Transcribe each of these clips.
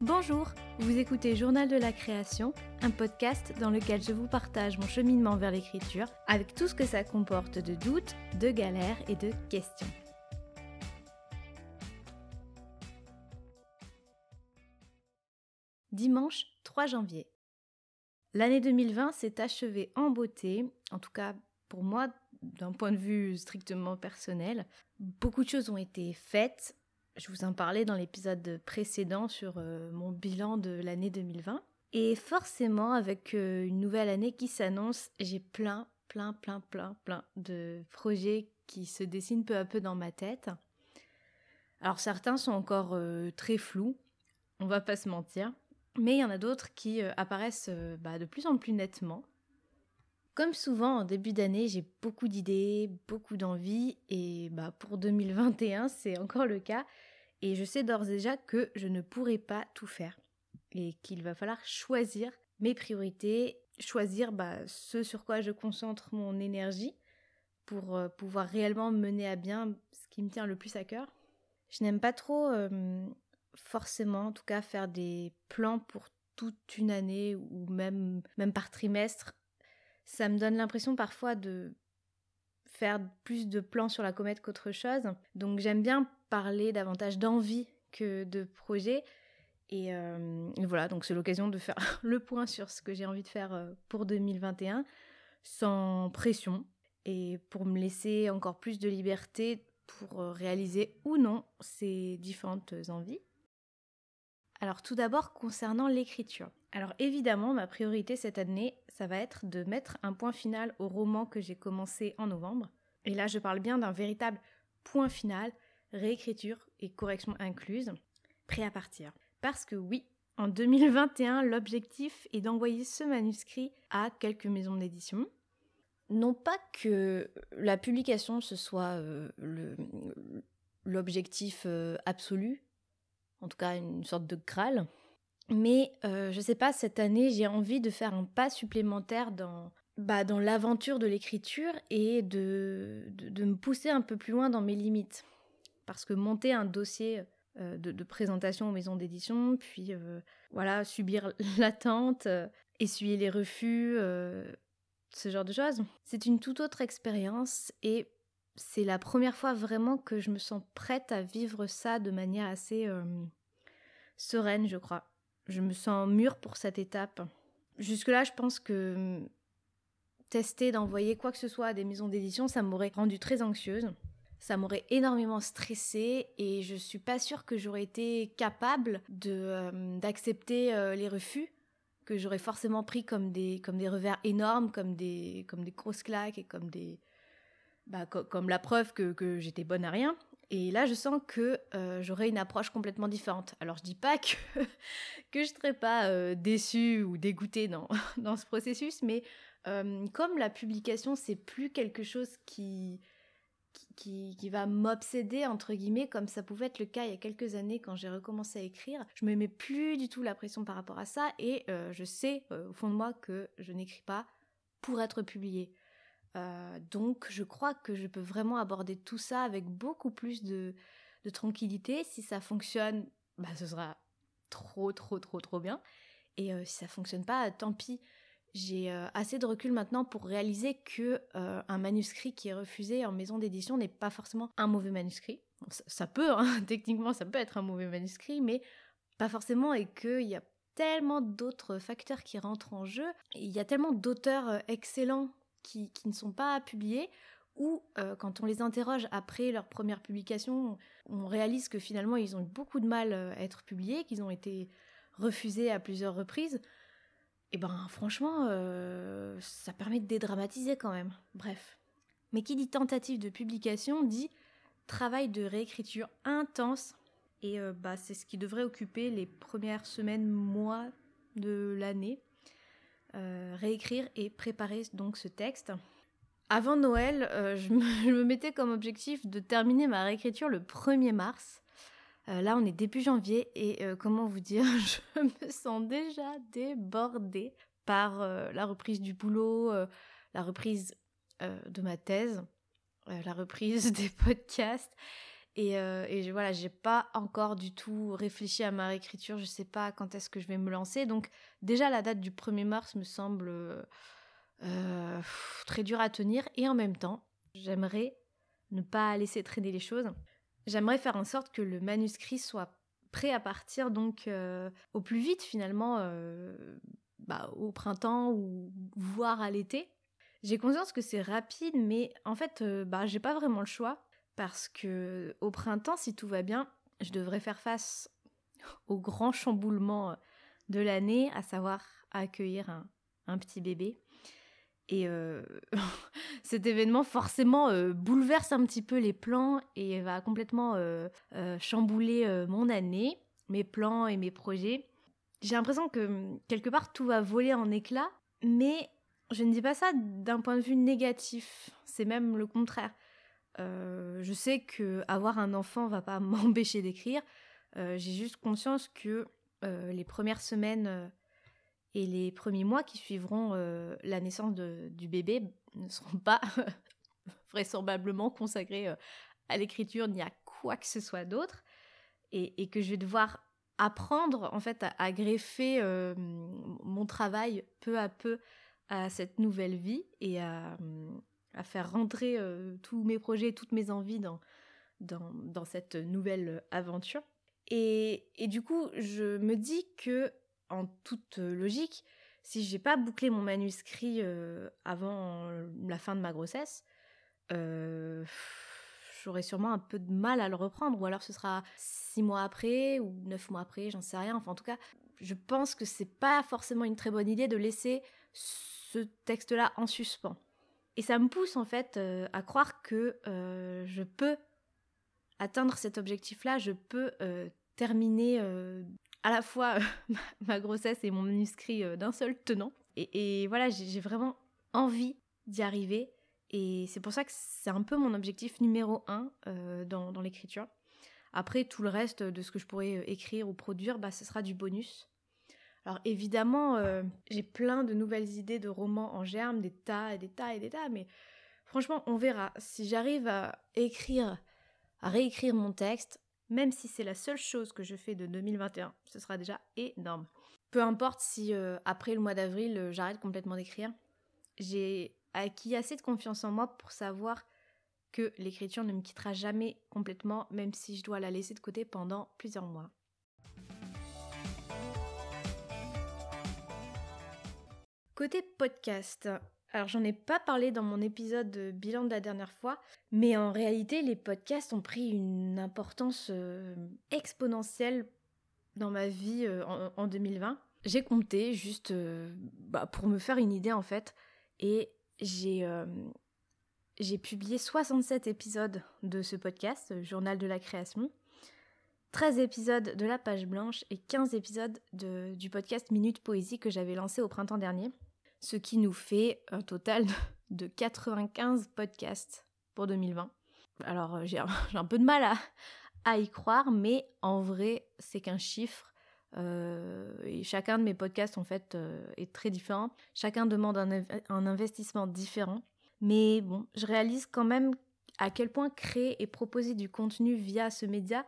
Bonjour, vous écoutez Journal de la création, un podcast dans lequel je vous partage mon cheminement vers l'écriture avec tout ce que ça comporte de doutes, de galères et de questions. Dimanche 3 janvier. L'année 2020 s'est achevée en beauté, en tout cas pour moi d'un point de vue strictement personnel. Beaucoup de choses ont été faites. Je vous en parlais dans l'épisode précédent sur euh, mon bilan de l'année 2020. Et forcément, avec euh, une nouvelle année qui s'annonce, j'ai plein, plein, plein, plein, plein de projets qui se dessinent peu à peu dans ma tête. Alors certains sont encore euh, très flous, on va pas se mentir. Mais il y en a d'autres qui euh, apparaissent euh, bah, de plus en plus nettement. Comme souvent en début d'année, j'ai beaucoup d'idées, beaucoup d'envies, et bah, pour 2021, c'est encore le cas. Et je sais d'ores et déjà que je ne pourrai pas tout faire. Et qu'il va falloir choisir mes priorités, choisir bah, ce sur quoi je concentre mon énergie pour euh, pouvoir réellement mener à bien ce qui me tient le plus à cœur. Je n'aime pas trop forcément, en tout cas, faire des plans pour toute une année ou même, même par trimestre. Ça me donne l'impression parfois de faire plus de plans sur la comète qu'autre chose. Donc j'aime bien parler davantage d'envie que de projet. Et, euh, voilà, donc c'est l'occasion de faire le point sur ce que j'ai envie de faire euh, pour 2021 sans pression et pour me laisser encore plus de liberté pour euh, réaliser ou non ces différentes envies. Alors tout d'abord concernant l'écriture. Alors évidemment, ma priorité cette année, ça va être de mettre un point final au roman que j'ai commencé en novembre. Et là, je parle bien d'un véritable point final, réécriture et correction incluse, prêt à partir. Parce que oui, en 2021, l'objectif est d'envoyer ce manuscrit à quelques maisons d'édition. Non pas que la publication ce soit euh, l'objectif euh, absolu, en tout cas une sorte de Graal. Mais euh, je sais pas, cette année, j'ai envie de faire un pas supplémentaire dans, bah, dans l'aventure de l'écriture et de, de, me pousser un peu plus loin dans mes limites. Parce que monter un dossier euh, de, présentation aux maisons d'édition, puis euh, voilà, subir l'attente, essuyer les refus, ce genre de choses, c'est une toute autre expérience et c'est la première fois vraiment que je me sens prête à vivre ça de manière assez euh, sereine, je crois. Je me sens mûre pour cette étape. Jusque-là, je pense que hum, tester d'envoyer quoi que ce soit à des maisons d'édition, ça m'aurait rendue très anxieuse. Ça m'aurait énormément stressée et je suis pas sûre que j'aurais été capable de hum, d'accepter euh, les refus que j'aurais forcément pris comme des comme des revers énormes, comme des comme des grosses claques et comme des bah, comme la preuve que, j'étais bonne à rien. Et là, je sens que euh, j'aurai une approche complètement différente. Alors, je dis pas que, que je serai pas euh, déçue ou dégoûtée dans, ce processus, mais euh, comme la publication, c'est plus quelque chose qui, va m'obséder, entre guillemets, comme ça pouvait être le cas il y a quelques années quand j'ai recommencé à écrire, je me mets plus du tout la pression par rapport à ça et je sais au fond de moi que je n'écris pas pour être publiée. Euh, donc je crois que je peux vraiment aborder tout ça avec beaucoup plus de, tranquillité. Si ça fonctionne, bah, ce sera trop trop trop trop bien. Et euh, si ça fonctionne pas, tant pis. J'ai euh, assez de recul maintenant pour réaliser que un manuscrit qui est refusé en maison d'édition n'est pas forcément un mauvais manuscrit. ça, peut, hein, techniquement, ça peut être un mauvais manuscrit, mais pas forcément, et qu'il y a tellement d'autres facteurs qui rentrent en jeu. Il y a tellement d'auteurs excellents qui, ne sont pas publiés ou euh, quand on les interroge après leur première publication, on réalise que finalement ils ont eu beaucoup de mal euh, à être publiés, qu'ils ont été refusés à plusieurs reprises. Et ben franchement, euh, ça permet de dédramatiser quand même. Bref. Mais qui dit tentative de publication dit travail de réécriture intense. Et bah, c'est ce qui devrait occuper les premières semaines, mois de l'année. Euh, réécrire et préparer donc ce texte. Avant Noël, euh, je, me, mettais comme objectif de terminer ma réécriture le 1er mars. Euh, là, on est début janvier et comment vous dire, je me sens déjà débordée par la reprise du boulot, la reprise de ma thèse, la reprise des podcasts. Et, et voilà, j'ai pas encore du tout réfléchi à ma réécriture. Je sais pas quand est-ce que je vais me lancer. Donc déjà la date du 1er mars me semble très dure à tenir. Et en même temps, j'aimerais ne pas laisser traîner les choses. J'aimerais faire en sorte que le manuscrit soit prêt à partir donc au plus vite finalement bah, au printemps ou voire à l'été. J'ai conscience que c'est rapide, mais en fait, bah, j'ai pas vraiment le choix parce que au printemps, si tout va bien, je devrais faire face au grand chamboulement de l'année, à savoir accueillir un petit bébé. Et euh, cet événement forcément euh, bouleverse un petit peu les plans et va complètement euh, chambouler mon année, mes plans et mes projets. J'ai l'impression que quelque part tout va voler en éclats, mais je ne dis pas ça d'un point de vue négatif, c'est même le contraire. Je sais que avoir un enfant va pas m'empêcher d'écrire. J'ai juste conscience que les premières semaines et les premiers mois qui suivront euh, la naissance du bébé ne seront pas vraisemblablement consacrés euh, à l'écriture ni à quoi que ce soit d'autre. Et, que je vais devoir apprendre en fait à, greffer euh, mon travail peu à peu à cette nouvelle vie et à, faire rentrer tous mes projets, toutes mes envies dans, dans, cette nouvelle aventure. Et, et, du coup, je me dis que en toute euh, logique, si j'ai pas bouclé mon manuscrit euh, avant la fin de ma grossesse, euh, j'aurai sûrement un peu de mal à le reprendre, ou alors ce sera six mois après ou neuf mois après, j'en sais rien. Enfin, en tout cas, je pense que c'est pas forcément une très bonne idée de laisser ce texte-là en suspens. Et ça me pousse en fait à croire que je peux atteindre cet objectif-là, je peux terminer à la fois euh, ma grossesse et mon manuscrit euh, d'un seul tenant. Et, voilà, j'ai vraiment envie d'y arriver. Et c'est pour ça que c'est un peu mon objectif numéro un euh, dans, l'écriture. Après, tout le reste de ce que je pourrais écrire ou produire, bah, ce sera du bonus. Alors évidemment, j'ai plein de nouvelles idées de romans en germe, des tas et des tas et des tas, mais franchement, on verra. Si j'arrive à écrire, à réécrire mon texte, même si c'est la seule chose que je fais de 2021, ce sera déjà énorme. Peu importe si euh, après le mois d'avril, euh, j'arrête complètement d'écrire, j'ai acquis assez de confiance en moi pour savoir que l'écriture ne me quittera jamais complètement, même si je dois la laisser de côté pendant plusieurs mois. Côté podcast, alors j'en ai pas parlé dans mon épisode de bilan de la dernière fois, mais en réalité les podcasts ont pris une importance euh, exponentielle dans ma vie euh, en, 2020. J'ai compté juste euh, bah, pour me faire une idée en fait, et j'ai publié 67 épisodes de ce podcast, Journal de la création, 13 épisodes de la page blanche et 15 épisodes de, du podcast Minute Poésie que j'avais lancé au printemps dernier ce qui nous fait un total de 95 podcasts pour 2020. Alors euh, j'ai un, peu de mal à, y croire, mais en vrai c'est qu'un chiffre. Euh, et chacun de mes podcasts en fait euh, est très différent. Chacun demande un, un, investissement différent. Mais bon, je réalise quand même à quel point créer et proposer du contenu via ce média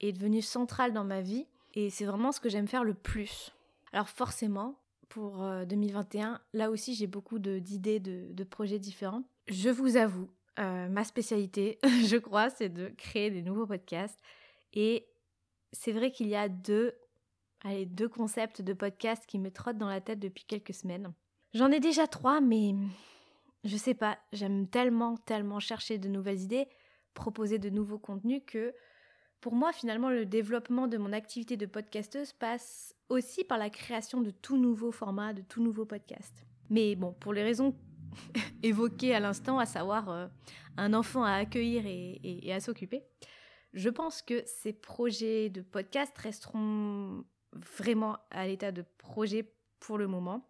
est devenu central dans ma vie. Et c'est vraiment ce que j'aime faire le plus. Alors forcément, pour 2021. Euh, Là aussi, j'ai beaucoup d'idées, de, projets différents. Je vous avoue, euh, ma spécialité, je crois, c'est de créer des nouveaux podcasts. Et c'est vrai qu'il y a deux, allez, deux concepts de podcasts qui me trottent dans la tête depuis quelques semaines. J'en ai déjà trois, mais je sais pas, j'aime tellement, tellement chercher de nouvelles idées, proposer de nouveaux contenus que pour moi, finalement, le développement de mon activité de podcasteuse passe aussi par la création de tout nouveaux formats, de tout nouveaux podcasts. Mais bon, pour les raisons évoquées à l'instant, à savoir euh, un enfant à accueillir et, à s'occuper, je pense que ces projets de podcast resteront vraiment à l'état de projet pour le moment.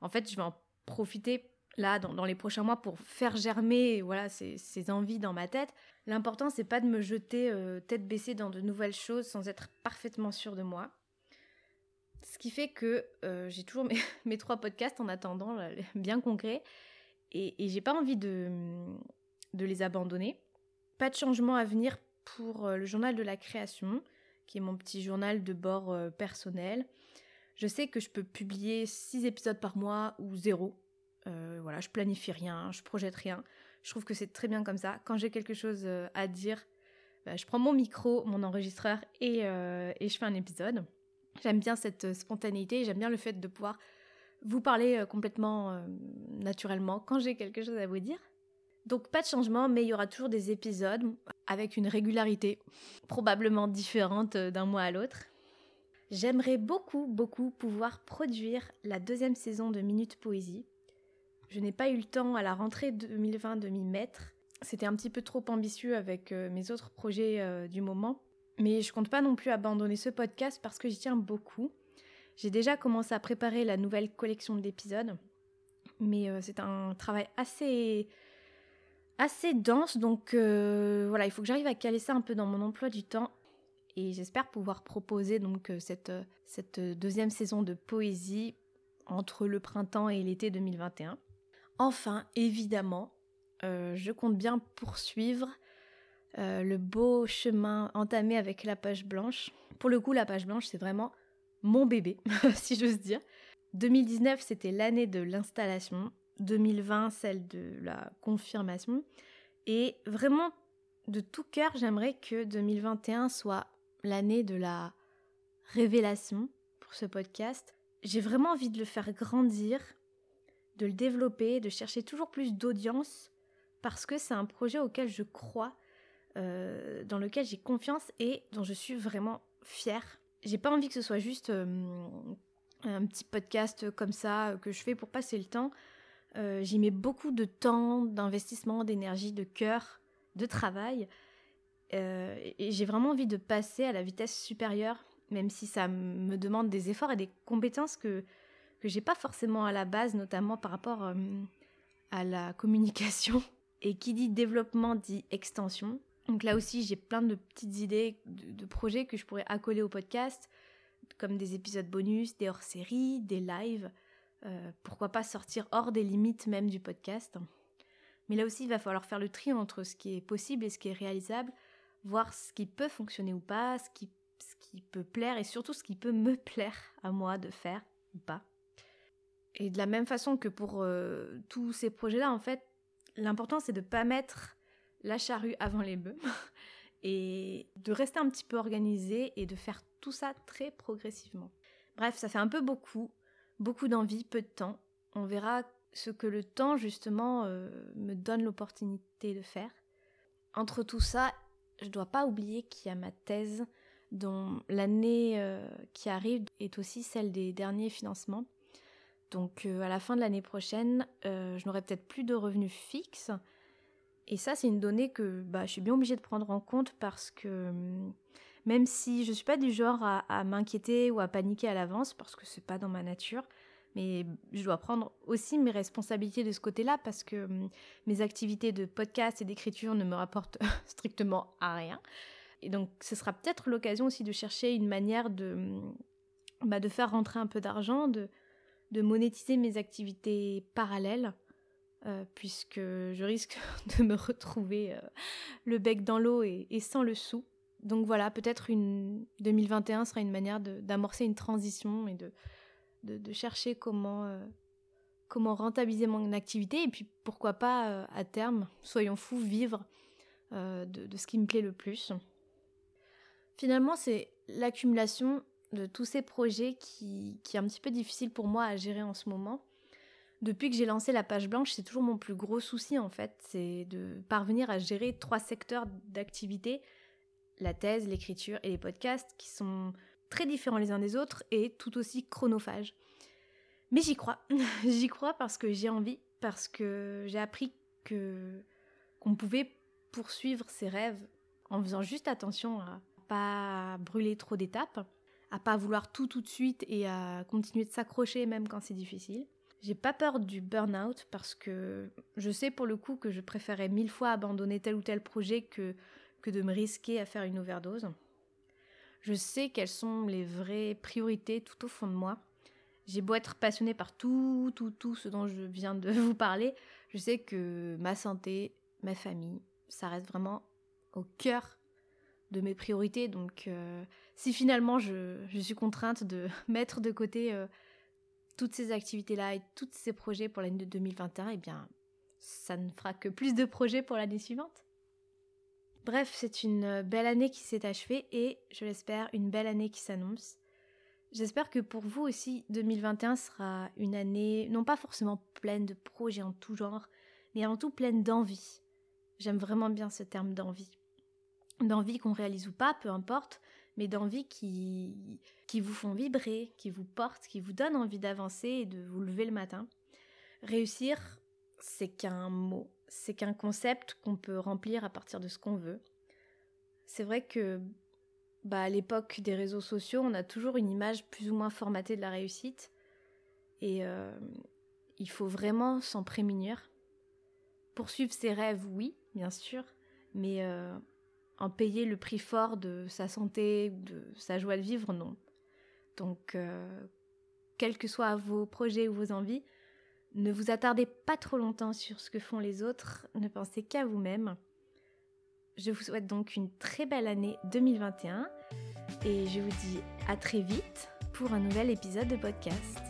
En fait, je vais en profiter là dans, les prochains mois pour faire germer voilà ces, envies dans ma tête L'important, c'est pas de me jeter euh, tête baissée dans de nouvelles choses sans être parfaitement sûre de moi. Ce qui fait que euh, j'ai toujours mes, trois podcasts en attendant, bien concrets. et, j'ai pas envie de, les abandonner. Pas de changement à venir pour euh, le journal de la création, qui est mon petit journal de bord euh, personnel. Je sais que je peux publier 6 épisodes par mois ou zéro. Euh, voilà, je planifie rien, je projette rien. Je trouve que c'est très bien comme ça. Quand j'ai quelque chose à dire, bah, je prends mon micro, mon enregistreur et je fais un épisode. J'aime bien cette spontanéité, j'aime bien le fait de pouvoir vous parler complètement naturellement quand j'ai quelque chose à vous dire. Donc pas de changement, mais il y aura toujours des épisodes avec une régularité probablement différente euh, d'un mois à l'autre. J'aimerais beaucoup, beaucoup pouvoir produire la deuxième saison de Minute Poésie. Je n'ai pas eu le temps à la rentrée 2020 de m'y mettre. C'était un petit peu trop ambitieux avec euh, mes autres projets euh, du moment. Mais je compte pas non plus abandonner ce podcast parce que j'y tiens beaucoup. J'ai déjà commencé à préparer la nouvelle collection d'épisodes. Mais c'est un travail assez assez dense, donc euh, voilà, il faut que j'arrive à caler ça un peu dans mon emploi du temps. Et j'espère pouvoir proposer donc euh, cette, euh, cette deuxième saison de poésie entre le printemps et l'été 2021. Enfin, évidemment, je compte bien poursuivre le beau chemin entamé avec la page blanche. Pour le coup, la page blanche, c'est vraiment mon bébé, si j'ose dire. 2019, c'était l'année de l'installation. 2020, celle de la confirmation. Et vraiment, de tout cœur, j'aimerais que 2021 soit l'année de la révélation pour ce podcast. J'ai vraiment envie de le faire grandir, de le développer, de chercher toujours plus d'audience, parce que c'est un projet auquel je crois, euh, dans lequel j'ai confiance et dont je suis vraiment fière. J'ai pas envie que ce soit juste euh, un petit podcast comme ça que je fais pour passer le temps. Euh, j'y mets beaucoup de temps, d'investissement, d'énergie, de cœur, de travail. Et j'ai vraiment envie de passer à la vitesse supérieure, même si ça me demande des efforts et des compétences que, que j'ai pas forcément à la base, notamment par rapport à la communication. Et qui dit développement dit extension. Donc là aussi, j'ai plein de petites idées de, projets que je pourrais accoler au podcast, comme des épisodes bonus, des hors-séries, des lives. Euh, pourquoi pas sortir hors des limites même du podcast. Mais là aussi, il va falloir faire le tri entre ce qui est possible et ce qui est réalisable, voir ce qui peut fonctionner ou pas, ce qui, ce qui peut plaire et surtout ce qui peut me plaire à moi de faire ou pas. Et de la même façon que pour euh, tous ces projets-là, en fait, l'important c'est de ne pas mettre la charrue avant les bœufs et de rester un petit peu organisé et de faire tout ça très progressivement. Bref, ça fait un peu beaucoup, beaucoup d'envie, peu de temps. On verra ce que le temps justement euh, me donne l'opportunité de faire. Entre tout ça, je dois pas oublier qu'il y a ma thèse dont l'année euh, qui arrive est aussi celle des derniers financements. Donc euh, à la fin de l'année prochaine, je n'aurai peut-être plus de revenus fixes. Et ça, c'est une donnée que bah, je suis bien obligée de prendre en compte parce que hum, même si je ne suis pas du genre à, m'inquiéter ou à paniquer à l'avance, parce que c'est pas dans ma nature, mais je dois prendre aussi mes responsabilités de ce côté-là parce que hum, mes activités de podcast et d'écriture ne me rapportent strictement à rien. Et donc, ce sera peut-être l'occasion aussi de chercher une manière de, hum, bah, de faire rentrer un peu d'argent, de, de monétiser mes activités parallèles. Euh, puisque je risque de me retrouver euh, le bec dans l'eau et, sans le sou donc voilà, peut-être une 2021 sera une manière d'amorcer une transition et de, chercher comment, euh, comment rentabiliser mon activité et puis pourquoi pas à terme, soyons fous, vivre de, de, ce qui me plaît le plus. Finalement, c'est l'accumulation de tous ces projets qui, qui est un petit peu difficile pour moi à gérer en ce moment. Depuis que j'ai lancé la page blanche, c'est toujours mon plus gros souci en fait, c'est de parvenir à gérer trois secteurs d'activité la thèse, l'écriture et les podcasts qui sont très différents les uns des autres et tout aussi chronophages. Mais j'y crois. j'y crois parce que j'ai envie, parce que j'ai appris que qu'on pouvait poursuivre ses rêves en faisant juste attention à pas brûler trop d'étapes, à pas vouloir tout tout de suite et à continuer de s'accrocher même quand c'est difficile. J'ai pas peur du burn-out parce que je sais pour le coup que je préférais mille fois abandonner tel ou tel projet que que de me risquer à faire une overdose. Je sais quelles sont les vraies priorités tout au fond de moi. J'ai beau être passionnée par tout, tout, tout ce dont je viens de vous parler, je sais que ma santé, ma famille, ça reste vraiment au cœur de mes priorités. Donc euh, si finalement je, suis contrainte de mettre de côté euh, toutes ces activités-là et tous ces projets pour l'année de 2021, eh bien ça ne fera que plus de projets pour l'année suivante. Bref, c'est une belle année qui s'est achevée et, je l'espère, une belle année qui s'annonce. J'espère que pour vous aussi, 2021 sera une année non pas forcément pleine de projets en tout genre, mais avant tout pleine d'envie. J'aime vraiment bien ce terme d'envie. D'envie qu'on réalise ou pas, peu importe, mais d'envie qui, qui vous font vibrer, qui vous portent, qui vous donnent envie d'avancer et de vous lever le matin. Réussir, c'est qu'un mot, c'est qu'un concept qu'on peut remplir à partir de ce qu'on veut. C'est vrai que bah, à l'époque des réseaux sociaux, on a toujours une image plus ou moins formatée de la réussite. Et euh, il faut vraiment s'en prémunir. Poursuivre ses rêves, oui, bien sûr, mais euh, en payer le prix fort de sa santé, de sa joie de vivre, non. Donc, euh, quels que soient vos projets ou vos envies, ne vous attardez pas trop longtemps sur ce que font les autres, ne pensez qu'à vous-même. Je vous souhaite donc une très belle année 2021 et je vous dis à très vite pour un nouvel épisode de podcast.